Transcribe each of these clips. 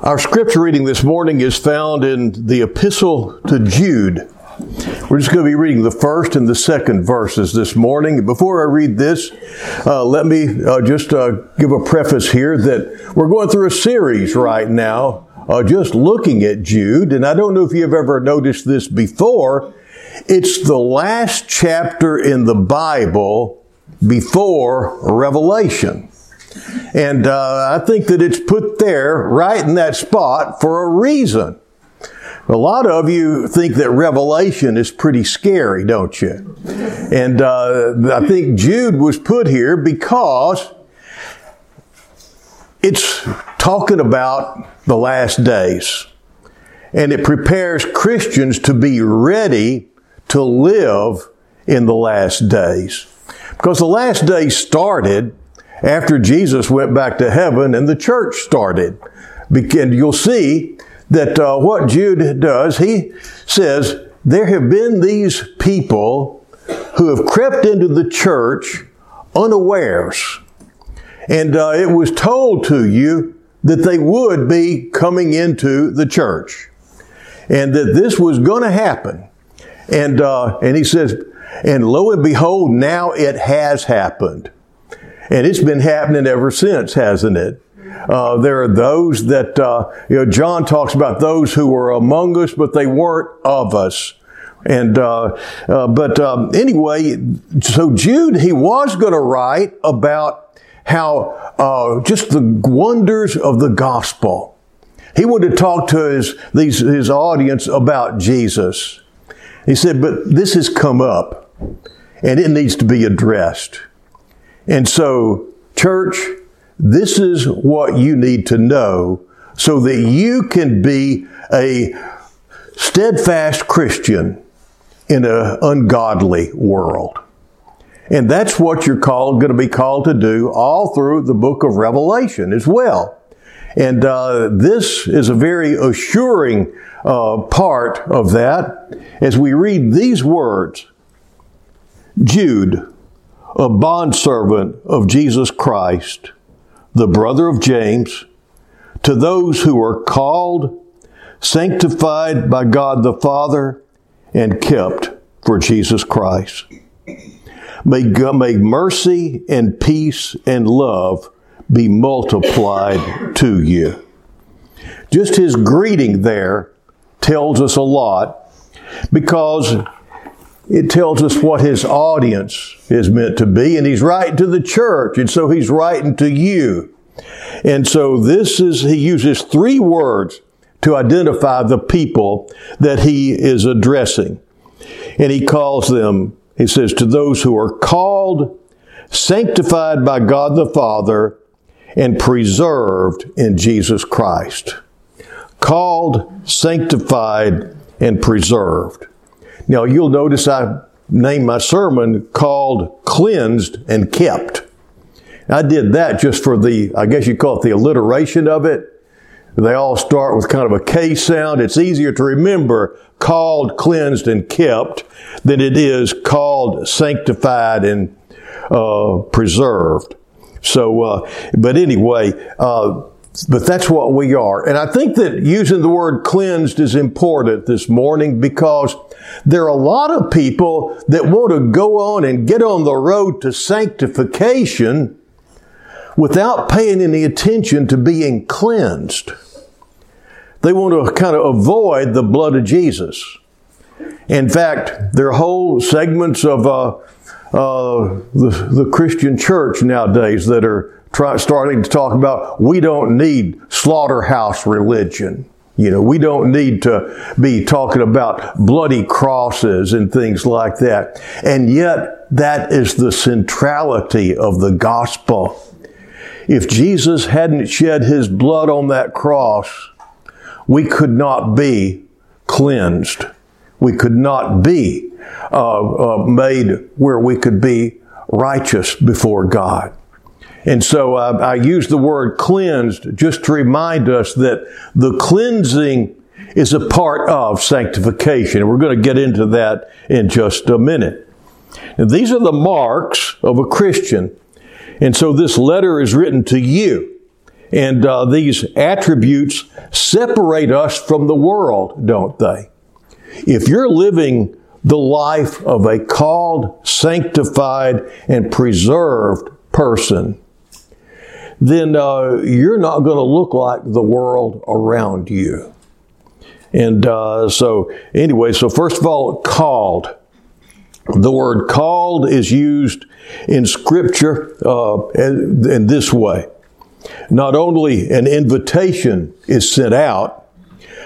Our scripture reading this morning is found in the epistle to Jude. We're just going to be reading the first and the second verses this morning. Before I read this, uh, let me uh, just uh, give a preface here that we're going through a series right now, uh, just looking at Jude. And I don't know if you've ever noticed this before. It's the last chapter in the Bible before Revelation. And uh, I think that it's put there right in that spot for a reason. A lot of you think that Revelation is pretty scary, don't you? And uh, I think Jude was put here because it's talking about the last days. And it prepares Christians to be ready to live in the last days. Because the last days started after Jesus went back to heaven and the church started. And you'll see that uh, what Jude does, he says, there have been these people who have crept into the church unawares. And uh, it was told to you that they would be coming into the church and that this was going to happen. And, uh, and he says, and lo and behold, now it has happened. And it's been happening ever since, hasn't it? Uh, there are those that, uh, you know, John talks about those who were among us, but they weren't of us. And, uh, uh but um, anyway, so Jude, he was going to write about how uh, just the wonders of the gospel. He wanted to talk to his, these, his audience about Jesus. He said, but this has come up and it needs to be addressed. And so, church, this is what you need to know so that you can be a steadfast Christian in an ungodly world. And that's what you're called, going to be called to do all through the book of Revelation as well. And uh, this is a very assuring uh, part of that as we read these words. Jude, a bondservant of Jesus Christ, the brother of James, to those who are called, sanctified by God the Father, and kept for Jesus Christ. May, may mercy and peace and love be multiplied to you. Just his greeting there tells us a lot because it tells us what his audience is meant to be, and he's writing to the church, and so he's writing to you. And so this is, he uses three words to identify the people that he is addressing. And he calls them, he says, to those who are called, sanctified by God the Father, and preserved in Jesus Christ. Called, sanctified, and preserved. Now you'll notice I named my sermon called Cleansed and Kept. I did that just for the, I guess you call it the alliteration of it. They all start with kind of a K sound. It's easier to remember called, cleansed, and kept than it is called, sanctified, and uh, preserved. So, uh, but anyway, uh, but that's what we are. And I think that using the word cleansed is important this morning because there are a lot of people that want to go on and get on the road to sanctification without paying any attention to being cleansed. They want to kind of avoid the blood of Jesus. In fact, there are whole segments of uh, uh, the, the Christian church nowadays that are try, starting to talk about we don't need slaughterhouse religion. You know, we don't need to be talking about bloody crosses and things like that. And yet, that is the centrality of the gospel. If Jesus hadn't shed his blood on that cross, we could not be cleansed. We could not be uh, uh, made where we could be righteous before God. And so uh, I use the word cleansed just to remind us that the cleansing is a part of sanctification. And We're going to get into that in just a minute. And these are the marks of a Christian. And so this letter is written to you. And uh, these attributes separate us from the world, don't they? If you're living the life of a called, sanctified, and preserved person, then uh, you're not going to look like the world around you. And uh, so, anyway, so first of all, called. The word called is used in Scripture uh, in this way. Not only an invitation is sent out,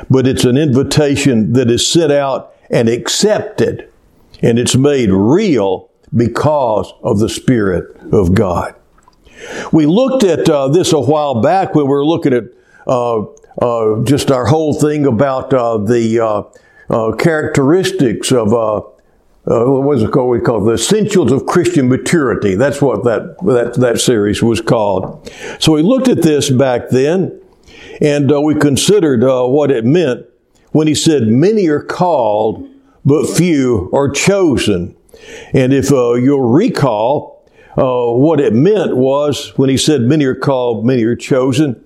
but it's an invitation that is sent out and accepted, and it's made real because of the Spirit of God. We looked at uh, this a while back when we were looking at uh, uh, just our whole thing about uh, the uh, uh, characteristics of what was it called? We call it the essentials of Christian maturity. That's what that, that, that series was called. So we looked at this back then and we considered what it meant when he said, many are called, but few are chosen. And if you'll recall, uh, what it meant was when he said, many are called, many are chosen,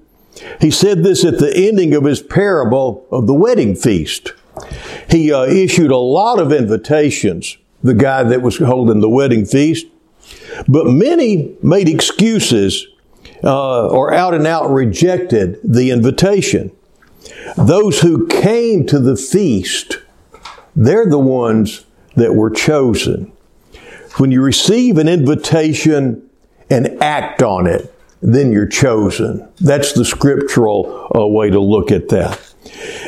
he said this at the ending of his parable of the wedding feast. He uh, issued a lot of invitations, the guy that was holding the wedding feast, but many made excuses uh, or out and out rejected the invitation. Those who came to the feast, they're the ones that were chosen. When you receive an invitation and act on it, then you're chosen. That's the scriptural uh, way to look at that.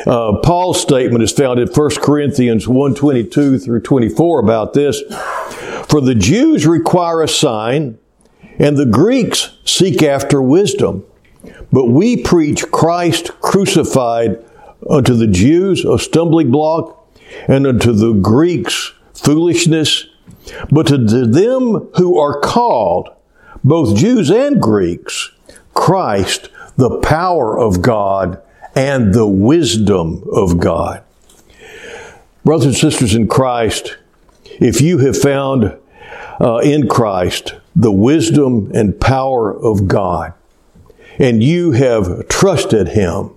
Uh, Paul's statement is found in 1 Corinthians 122 through 24 about this. For the Jews require a sign, and the Greeks seek after wisdom. But we preach Christ crucified unto the Jews a stumbling block, and unto the Greeks foolishness. But to them who are called, both Jews and Greeks, Christ, the power of God and the wisdom of God. Brothers and sisters in Christ, if you have found uh, in Christ the wisdom and power of God, and you have trusted Him,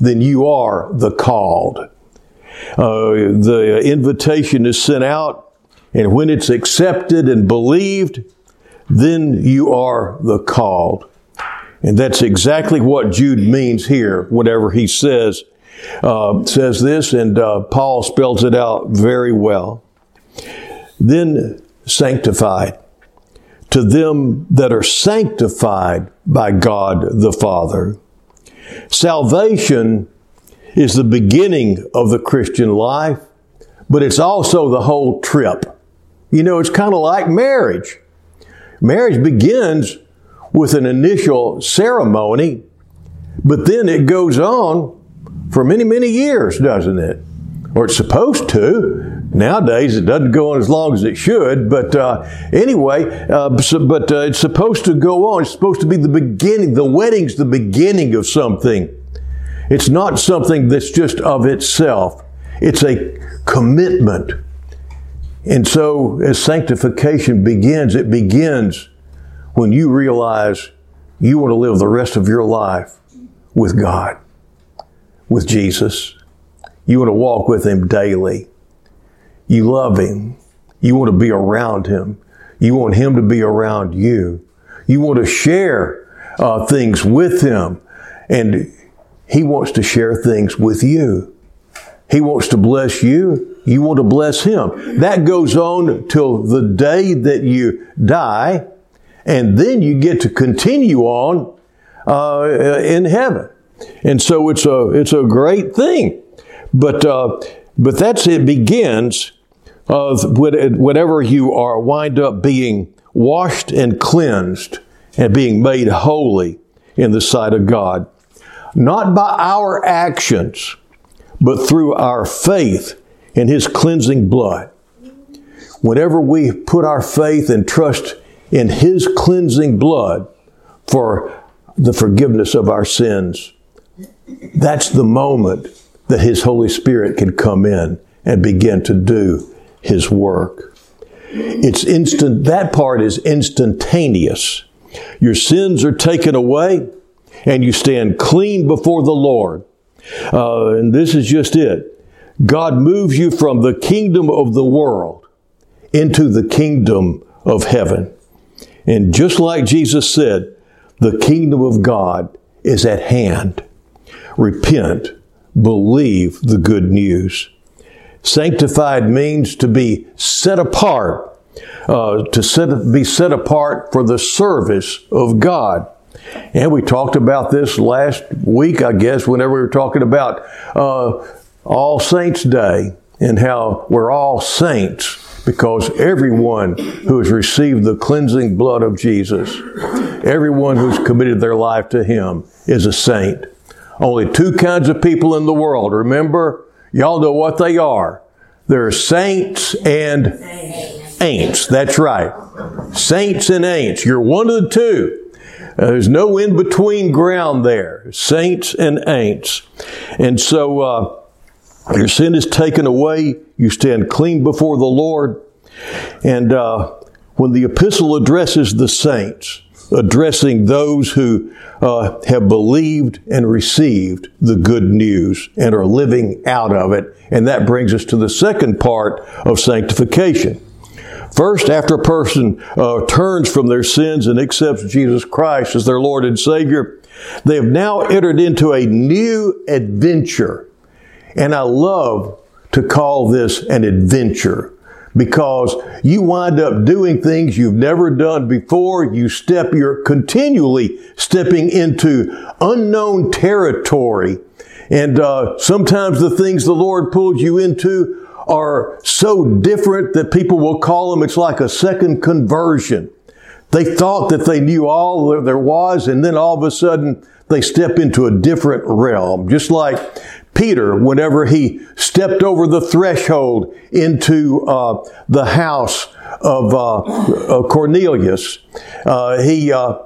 then you are the called. Uh, the invitation is sent out, and when it's accepted and believed, then you are the called. And that's exactly what Jude means here, whatever he says. Uh, says this, and uh, Paul spells it out very well. Then sanctified to them that are sanctified by God the Father. Salvation is the beginning of the Christian life, but it's also the whole trip. You know, it's kind of like marriage. Marriage begins with an initial ceremony, but then it goes on for many, many years, doesn't it? Or it's supposed to. Nowadays, it doesn't go on as long as it should, but uh, anyway, uh, so, but uh, it's supposed to go on. It's supposed to be the beginning. The wedding's the beginning of something. It's not something that's just of itself. It's a commitment. And so, as sanctification begins, it begins when you realize you want to live the rest of your life with God, with Jesus. You want to walk with Him daily. You love Him. You want to be around Him. You want Him to be around you. You want to share uh, things with Him. And He wants to share things with you. He wants to bless you. You want to bless Him. That goes on till the day that you die and then you get to continue on uh, in heaven. And so it's a it's a great thing, but uh, but that's it begins of whatever you are wind up being washed and cleansed and being made holy in the sight of God, not by our actions, but through our faith in His cleansing blood. Whenever we put our faith and trust in His cleansing blood for the forgiveness of our sins. That's the moment that His Holy Spirit can come in and begin to do His work. It's instant, that part is instantaneous. Your sins are taken away and you stand clean before the Lord. Uh, and this is just it. God moves you from the kingdom of the world into the kingdom of heaven. And just like Jesus said, the kingdom of God is at hand. Repent, believe the good news. Sanctified means to be set apart, uh, to set, be set apart for the service of God. And we talked about this last week, I guess, whenever we were talking about uh, All Saints Day and how we're all saints because everyone who has received the cleansing blood of Jesus, everyone who's committed their life to Him is a saint. Only two kinds of people in the world. Remember, y'all know what they are. There are saints and ain'ts. That's right. Saints and ain'ts. You're one of the two. Uh, there's no in between ground there. Saints and ain'ts. And so, uh, your sin is taken away. You stand clean before the Lord. And uh, when the epistle addresses the saints, addressing those who uh, have believed and received the good news and are living out of it. And that brings us to the second part of sanctification. First, after a person uh, turns from their sins and accepts Jesus Christ as their Lord and Savior, they have now entered into a new adventure and I love to call this an adventure because you wind up doing things you've never done before. You step, you're continually stepping into unknown territory. And uh, sometimes the things the Lord pulls you into are so different that people will call them, it's like a second conversion. They thought that they knew all there was, and then all of a sudden they step into a different realm. Just like Peter, whenever he stepped over the threshold into uh, the house of uh, Cornelius, uh, he uh,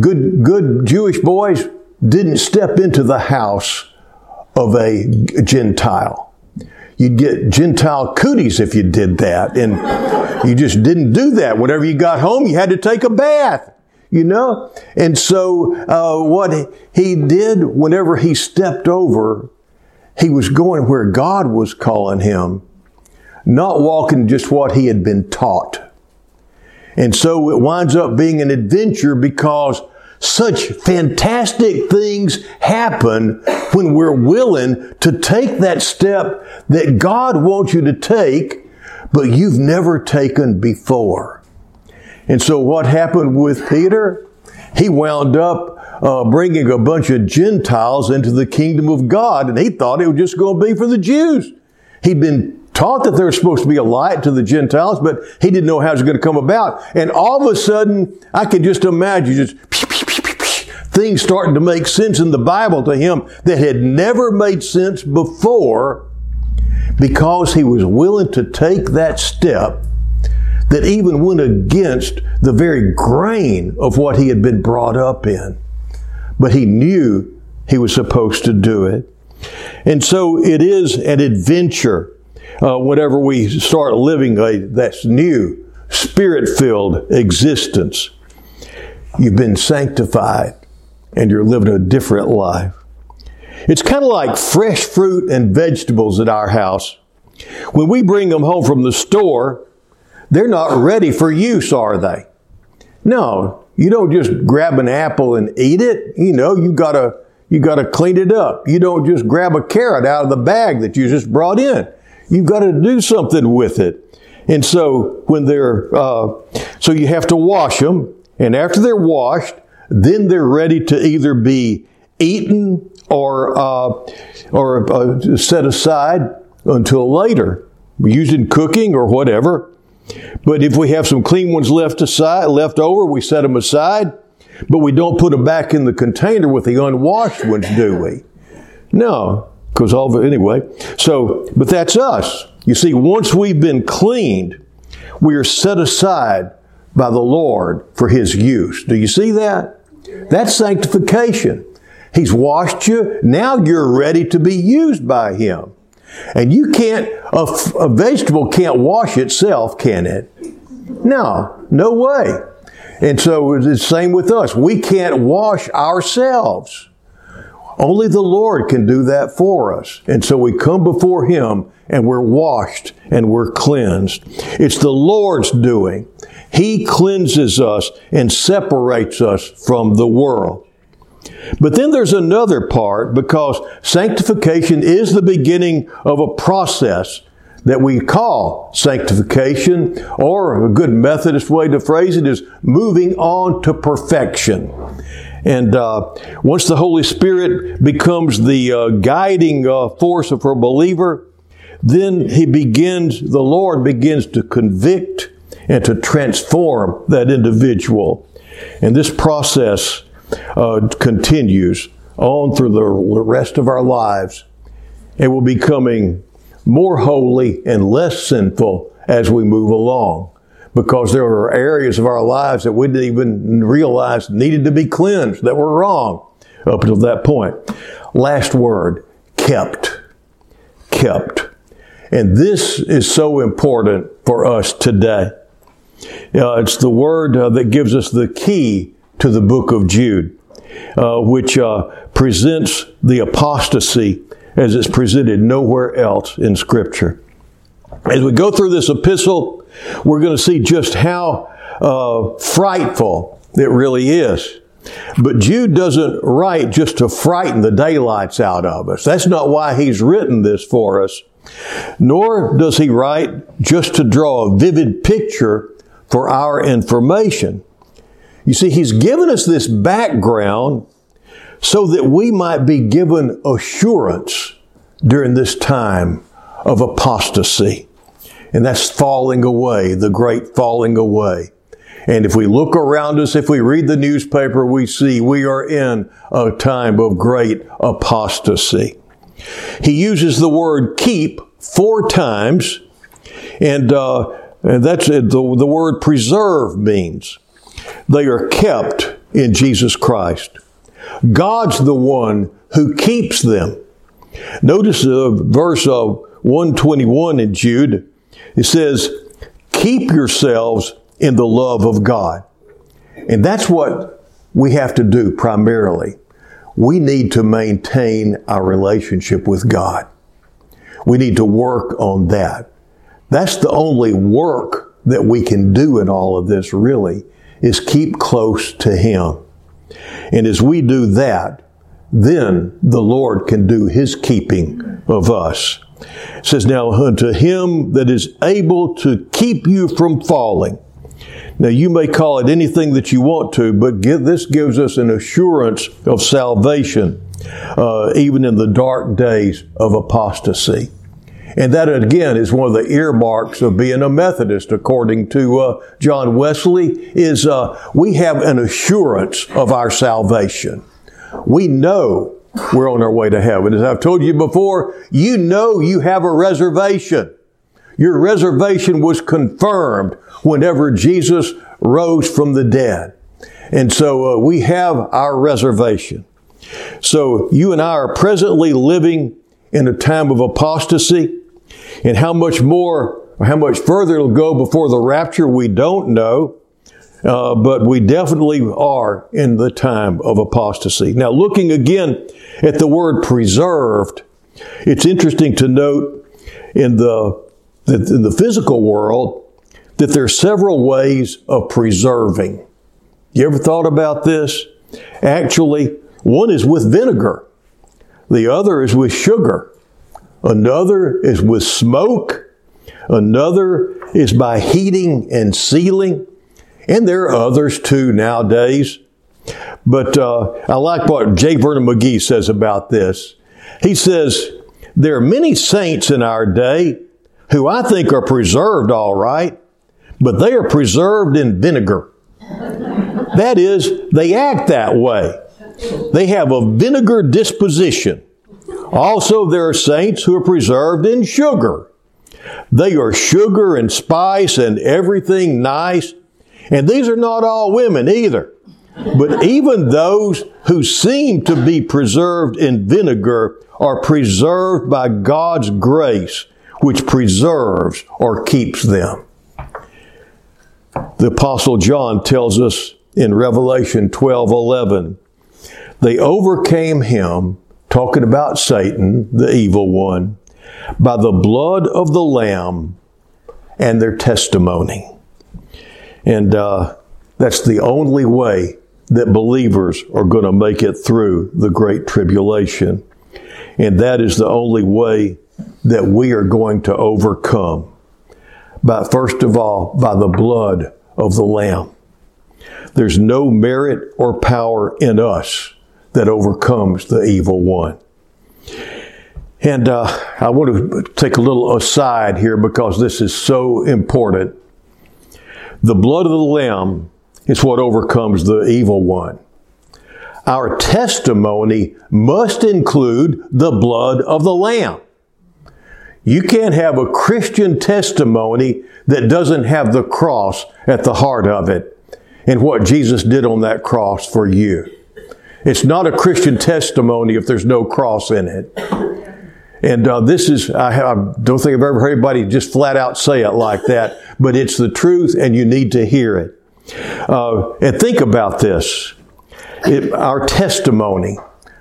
good good Jewish boys didn't step into the house of a Gentile. You'd get Gentile cooties if you did that, and you just didn't do that. Whenever you got home, you had to take a bath you know? And so, uh, what he did whenever he stepped over he was going where God was calling him, not walking just what he had been taught. And so it winds up being an adventure because such fantastic things happen when we're willing to take that step that God wants you to take, but you've never taken before. And so what happened with Peter? He wound up uh, bringing a bunch of Gentiles into the kingdom of God, and he thought it was just going to be for the Jews. He'd been taught that there was supposed to be a light to the Gentiles, but he didn't know how it was going to come about. And all of a sudden, I could just imagine just things starting to make sense in the Bible to him that had never made sense before because he was willing to take that step that even went against the very grain of what he had been brought up in but he knew he was supposed to do it. And so it is an adventure uh, whenever we start living a that's new, spirit filled existence. You've been sanctified and you're living a different life. It's kind of like fresh fruit and vegetables at our house. When we bring them home from the store, they're not ready for use, are they? No, you don't just grab an apple and eat it. You know, you gotta, you gotta clean it up. You don't just grab a carrot out of the bag that you just brought in. You've got to do something with it. And so when they're, uh, so you have to wash them. And after they're washed, then they're ready to either be eaten or, uh, or uh, set aside until later, used in cooking or whatever. But if we have some clean ones left aside, left over, we set them aside, but we don't put them back in the container with the unwashed ones, do we? No, because all of it, anyway. So, but that's us. You see, once we've been cleaned, we are set aside by the Lord for His use. Do you see that? That's sanctification. He's washed you. Now you're ready to be used by Him. And you can't, a, vegetable can't wash itself, can it? No, no way. And so it's the same with us. We can't wash ourselves. Only the Lord can do that for us. And so we come before Him and we're washed and we're cleansed. It's the Lord's doing. He cleanses us and separates us from the world. But then there's another part because sanctification is the beginning of a process that we call sanctification, or a good Methodist way to phrase it is moving on to perfection. And uh, once the Holy Spirit becomes the uh, guiding uh, force of a believer, then he begins, the Lord begins to convict and to transform that individual. And this process uh, continues on through the rest of our lives. And we're becoming more holy and less sinful as we move along because there are areas of our lives that we didn't even realize needed to be cleansed, that were wrong up until that point. Last word, kept. Kept. And this is so important for us today. Uh, it's the word uh, that gives us the key to the book of Jude, uh, which uh, presents the apostasy as it's presented nowhere else in Scripture. As we go through this epistle, we're going to see just how uh, frightful it really is. But Jude doesn't write just to frighten the daylights out of us. That's not why he's written this for us. Nor does he write just to draw a vivid picture for our information. You see, he's given us this background so that we might be given assurance during this time of apostasy. And that's falling away, the great falling away. And if we look around us, if we read the newspaper, we see we are in a time of great apostasy. He uses the word keep four times, and, uh, and that's the, the word preserve means. They are kept in Jesus Christ. God's the one who keeps them. Notice the verse of 121 in Jude. It says, keep yourselves in the love of God. And that's what we have to do primarily. We need to maintain our relationship with God. We need to work on that. That's the only work that we can do in all of this really is keep close to Him. And as we do that, then the Lord can do His keeping of us. It says, Now unto Him that is able to keep you from falling. Now you may call it anything that you want to, but this gives us an assurance of salvation, uh, even in the dark days of apostasy. And that again is one of the earmarks of being a Methodist, according to uh, John Wesley, is uh, we have an assurance of our salvation. We know we're on our way to heaven. As I've told you before, you know you have a reservation. Your reservation was confirmed whenever Jesus rose from the dead. And so uh, we have our reservation. So you and I are presently living in a time of apostasy. And how much more, how much further it'll go before the rapture, we don't know. Uh, but we definitely are in the time of apostasy. Now, looking again at the word preserved, it's interesting to note in the, in the physical world that there are several ways of preserving. You ever thought about this? Actually, one is with vinegar. The other is with sugar. Another is with smoke. Another is by heating and sealing. And there are others too nowadays. But uh, I like what J. Vernon McGee says about this. He says, There are many saints in our day who I think are preserved all right, but they are preserved in vinegar. that is, they act that way. They have a vinegar disposition. Also, there are saints who are preserved in sugar. They are sugar and spice and everything nice. And these are not all women either. But even those who seem to be preserved in vinegar are preserved by God's grace, which preserves or keeps them. The apostle John tells us in Revelation 12, 11, they overcame him, talking about Satan, the evil one, by the blood of the Lamb and their testimony. And uh, that's the only way that believers are going to make it through the great tribulation. And that is the only way that we are going to overcome. But first of all, by the blood of the Lamb. There's no merit or power in us that overcomes the evil one. And uh, I want to take a little aside here because this is so important. The blood of the Lamb is what overcomes the evil one. Our testimony must include the blood of the Lamb. You can't have a Christian testimony that doesn't have the cross at the heart of it and what Jesus did on that cross for you. It's not a Christian testimony if there's no cross in it. And uh, this is, I, have, I, don't think I've ever heard anybody just flat out say it like that, but it's the truth and you need to hear it. Uh, and think about this. It, our testimony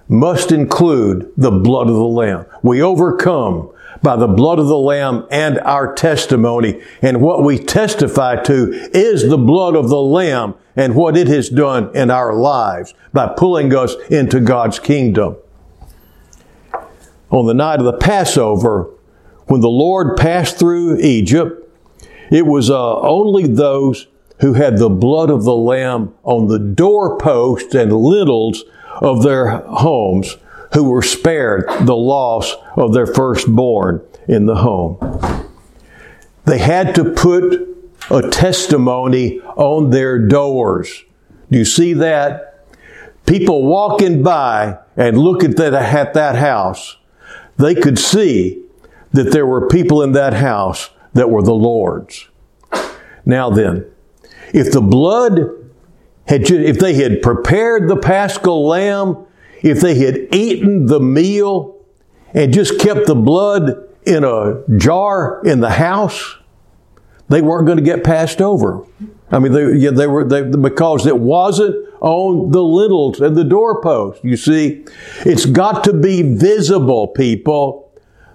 must include the blood of the Lamb. We overcome by the blood of the Lamb and our testimony. And what we testify to is the blood of the Lamb and what it has done in our lives by pulling us into God's kingdom on the night of the Passover, when the Lord passed through Egypt, it was uh, only those who had the blood of the Lamb on the doorposts and lintels of their homes who were spared the loss of their firstborn in the home. They had to put a testimony on their doors. Do you see that? People walking by and look at that, at that house they could see that there were people in that house that were the Lord's. Now then, if the blood had, if they had prepared the paschal lamb, if they had eaten the meal and just kept the blood in a jar in the house, they weren't going to get passed over. I mean, they, yeah, they were they, because it wasn't on the lintels and the doorpost. You see, it's got to be visible, people.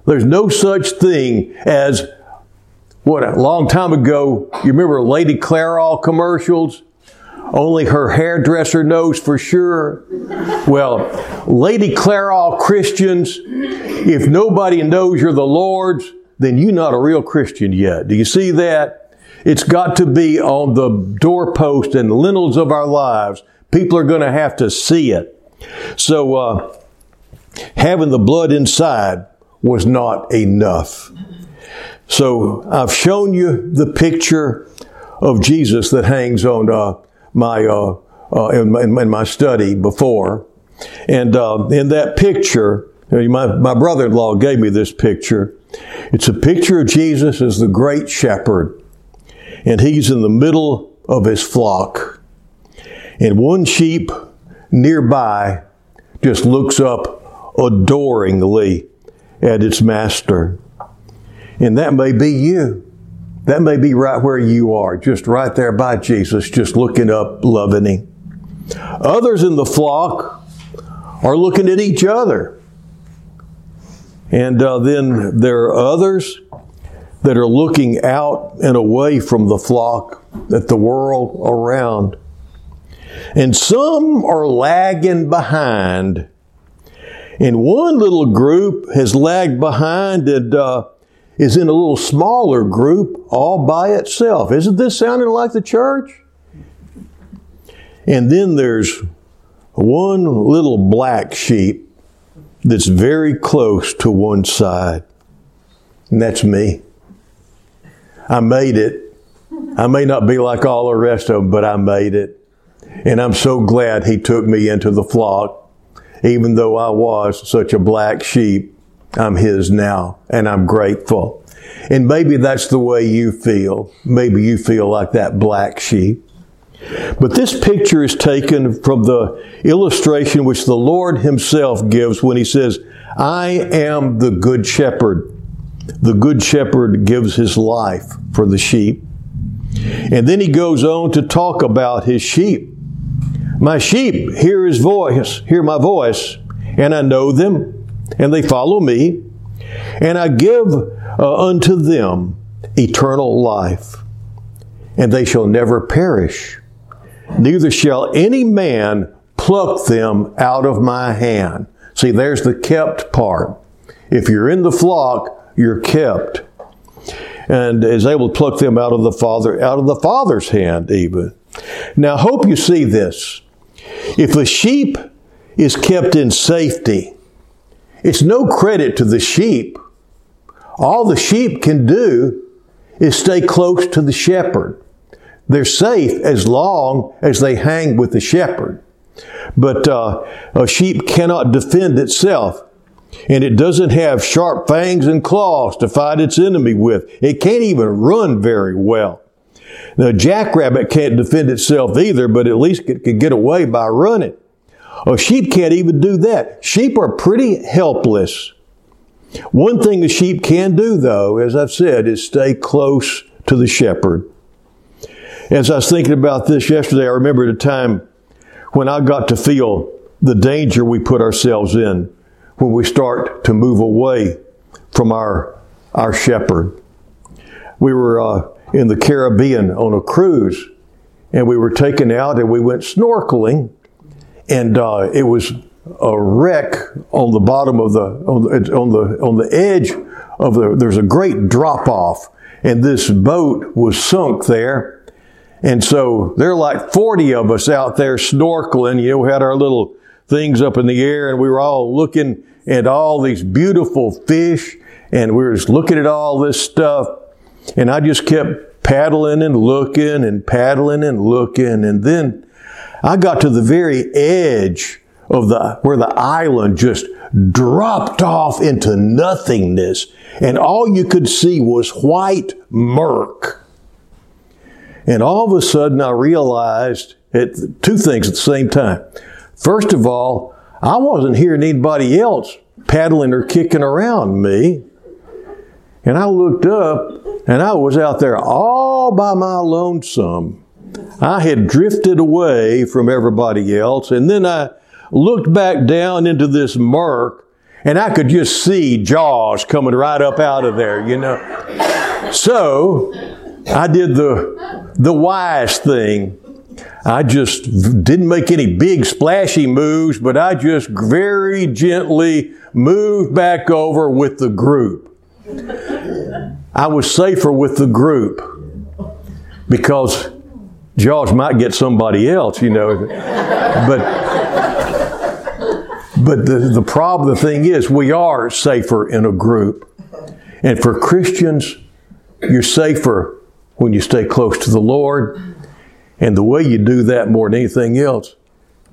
There's no such thing as what a long time ago. You remember Lady Clairol commercials? Only her hairdresser knows for sure. Well, Lady Clairol Christians, if nobody knows you're the Lord's, then you're not a real Christian yet. Do you see that? It's got to be on the doorpost and lintels of our lives. People are going to have to see it. So, uh, having the blood inside was not enough. So, I've shown you the picture of Jesus that hangs on uh, my, uh, uh in, my, in my study before. And uh, in that picture, my, my brother in law gave me this picture. It's a picture of Jesus as the great shepherd and he's in the middle of his flock. And one sheep nearby just looks up adoringly at its master. And that may be you. That may be right where you are, just right there by Jesus, just looking up, loving him. Others in the flock are looking at each other. And uh, then there are others that are looking out and away from the flock at the world around. And some are lagging behind. And one little group has lagged behind and uh, is in a little smaller group all by itself. Isn't this sounding like the church? And then there's one little black sheep that's very close to one side. And that's me. I made it. I may not be like all the rest of them, but I made it. And I'm so glad he took me into the flock. Even though I was such a black sheep, I'm his now, and I'm grateful. And maybe that's the way you feel. Maybe you feel like that black sheep. But this picture is taken from the illustration which the Lord himself gives when he says, I am the good shepherd. The good shepherd gives his life for the sheep. And then he goes on to talk about his sheep. My sheep hear his voice, hear my voice, and I know them, and they follow me, and I give uh, unto them eternal life, and they shall never perish, neither shall any man pluck them out of my hand. See, there's the kept part. If you're in the flock, you're kept. And is able to pluck them out of the Father, out of the Father's hand, even. Now, hope you see this. If a sheep is kept in safety, it's no credit to the sheep. All the sheep can do is stay close to the shepherd. They're safe as long as they hang with the shepherd. But uh, a sheep cannot defend itself. And it doesn't have sharp fangs and claws to fight its enemy with. It can't even run very well. A jackrabbit can't defend itself either, but at least it can get away by running. A sheep can't even do that. Sheep are pretty helpless. One thing a sheep can do, though, as I've said, is stay close to the shepherd. As I was thinking about this yesterday, I remembered a time when I got to feel the danger we put ourselves in when we start to move away from our, our shepherd. We were uh, in the Caribbean on a cruise, and we were taken out and we went snorkeling, and uh, it was a wreck on the bottom of the on the on the on the edge of the. There's a great drop off, and this boat was sunk there. And so there are like 40 of us out there snorkeling. You know, we had our little things up in the air and we were all looking at all these beautiful fish and we were just looking at all this stuff. And I just kept paddling and looking and paddling and looking. And then I got to the very edge of the, where the island just dropped off into nothingness. And all you could see was white murk. And all of a sudden I realized it, two things at the same time. First of all, I wasn't hearing anybody else paddling or kicking around me. And I looked up and I was out there all by my lonesome. I had drifted away from everybody else. And then I looked back down into this murk and I could just see jaws coming right up out of there, you know. So I did the, the wise thing. I just didn't make any big splashy moves, but I just very gently moved back over with the group. I was safer with the group because Jaws might get somebody else, you know. But but the, the problem, the thing is, we are safer in a group. And for Christians, you're safer when you stay close to the Lord. And the way you do that more than anything else,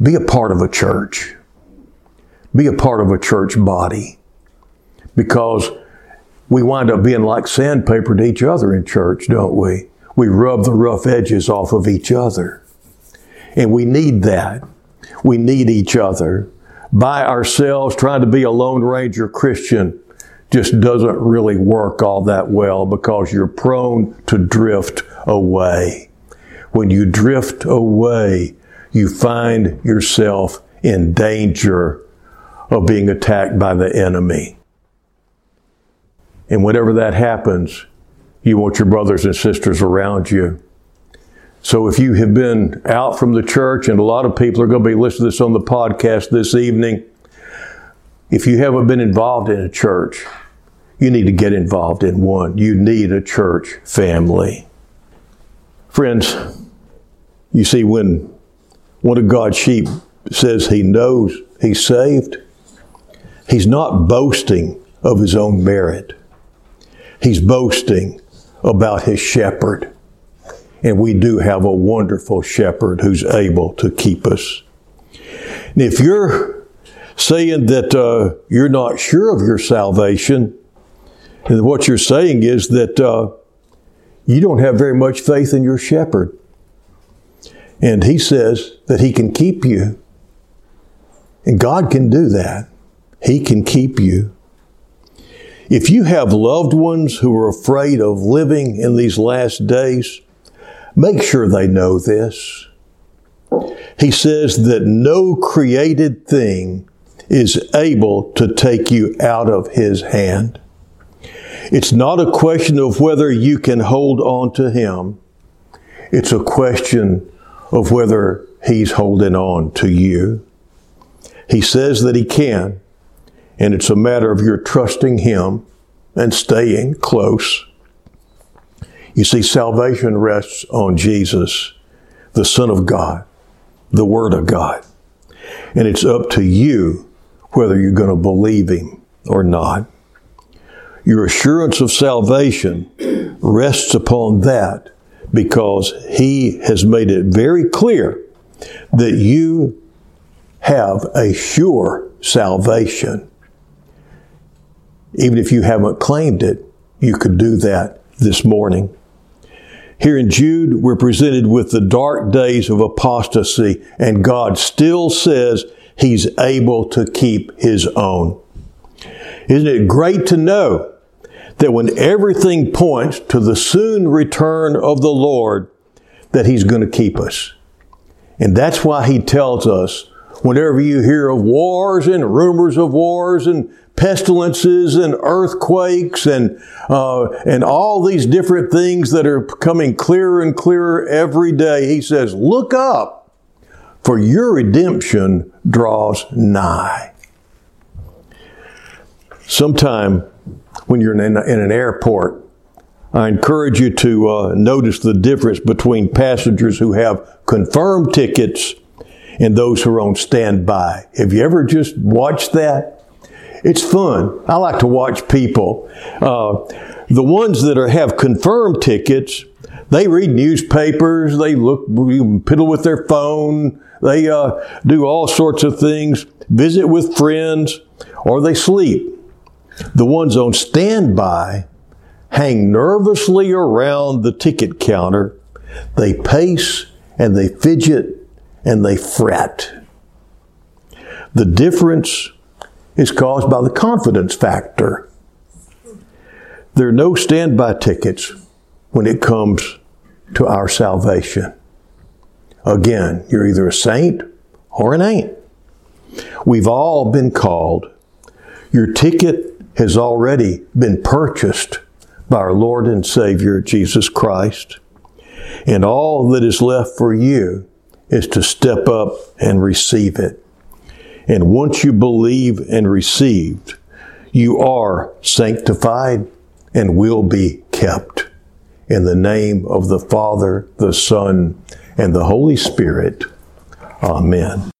be a part of a church. Be a part of a church body. Because we wind up being like sandpaper to each other in church, don't we? We rub the rough edges off of each other. And we need that. We need each other. By ourselves, trying to be a Lone Ranger Christian just doesn't really work all that well because you're prone to drift away. When you drift away, you find yourself in danger of being attacked by the enemy. And whenever that happens, you want your brothers and sisters around you. So if you have been out from the church, and a lot of people are going to be listening to this on the podcast this evening, if you haven't been involved in a church, you need to get involved in one. You need a church family. Friends, you see, when one of God's sheep says he knows he's saved, he's not boasting of his own merit. He's boasting about his shepherd. And we do have a wonderful shepherd who's able to keep us. And if you're saying that uh, you're not sure of your salvation, and what you're saying is that uh, you don't have very much faith in your shepherd. And he says that he can keep you. And God can do that. He can keep you. If you have loved ones who are afraid of living in these last days, Make sure they know this. He says that no created thing is able to take you out of His hand. It's not a question of whether you can hold on to Him. It's a question of whether He's holding on to you. He says that He can, and it's a matter of your trusting Him and staying close. You see, salvation rests on Jesus, the Son of God, the Word of God. And it's up to you whether you're going to believe Him or not. Your assurance of salvation rests upon that because He has made it very clear that you have a sure salvation. Even if you haven't claimed it, you could do that this morning. Here in Jude, we're presented with the dark days of apostasy, and God still says He's able to keep His own. Isn't it great to know that when everything points to the soon return of the Lord, that He's going to keep us? And that's why He tells us whenever you hear of wars and rumors of wars and pestilences and earthquakes and uh, and all these different things that are coming clearer and clearer every day. He says, "Look up, for your redemption draws nigh." Sometime when you're in, an airport, I encourage you to uh, notice the difference between passengers who have confirmed tickets and those who are on standby. Have you ever just watched that? It's fun. I like to watch people. Uh, the ones that are, have confirmed tickets, they read newspapers, they look, piddle with their phone, they uh, do all sorts of things, visit with friends, or they sleep. The ones on standby hang nervously around the ticket counter. They pace and they fidget and they fret. The difference is caused by the confidence factor. There are no standby tickets when it comes to our salvation. Again, you're either a saint or an ain't. We've all been called. Your ticket has already been purchased by our Lord and Savior Jesus Christ. And all that is left for you is to step up and receive it. And once you believe and received, you are sanctified and will be kept. In the name of the Father, the Son, and the Holy Spirit. Amen.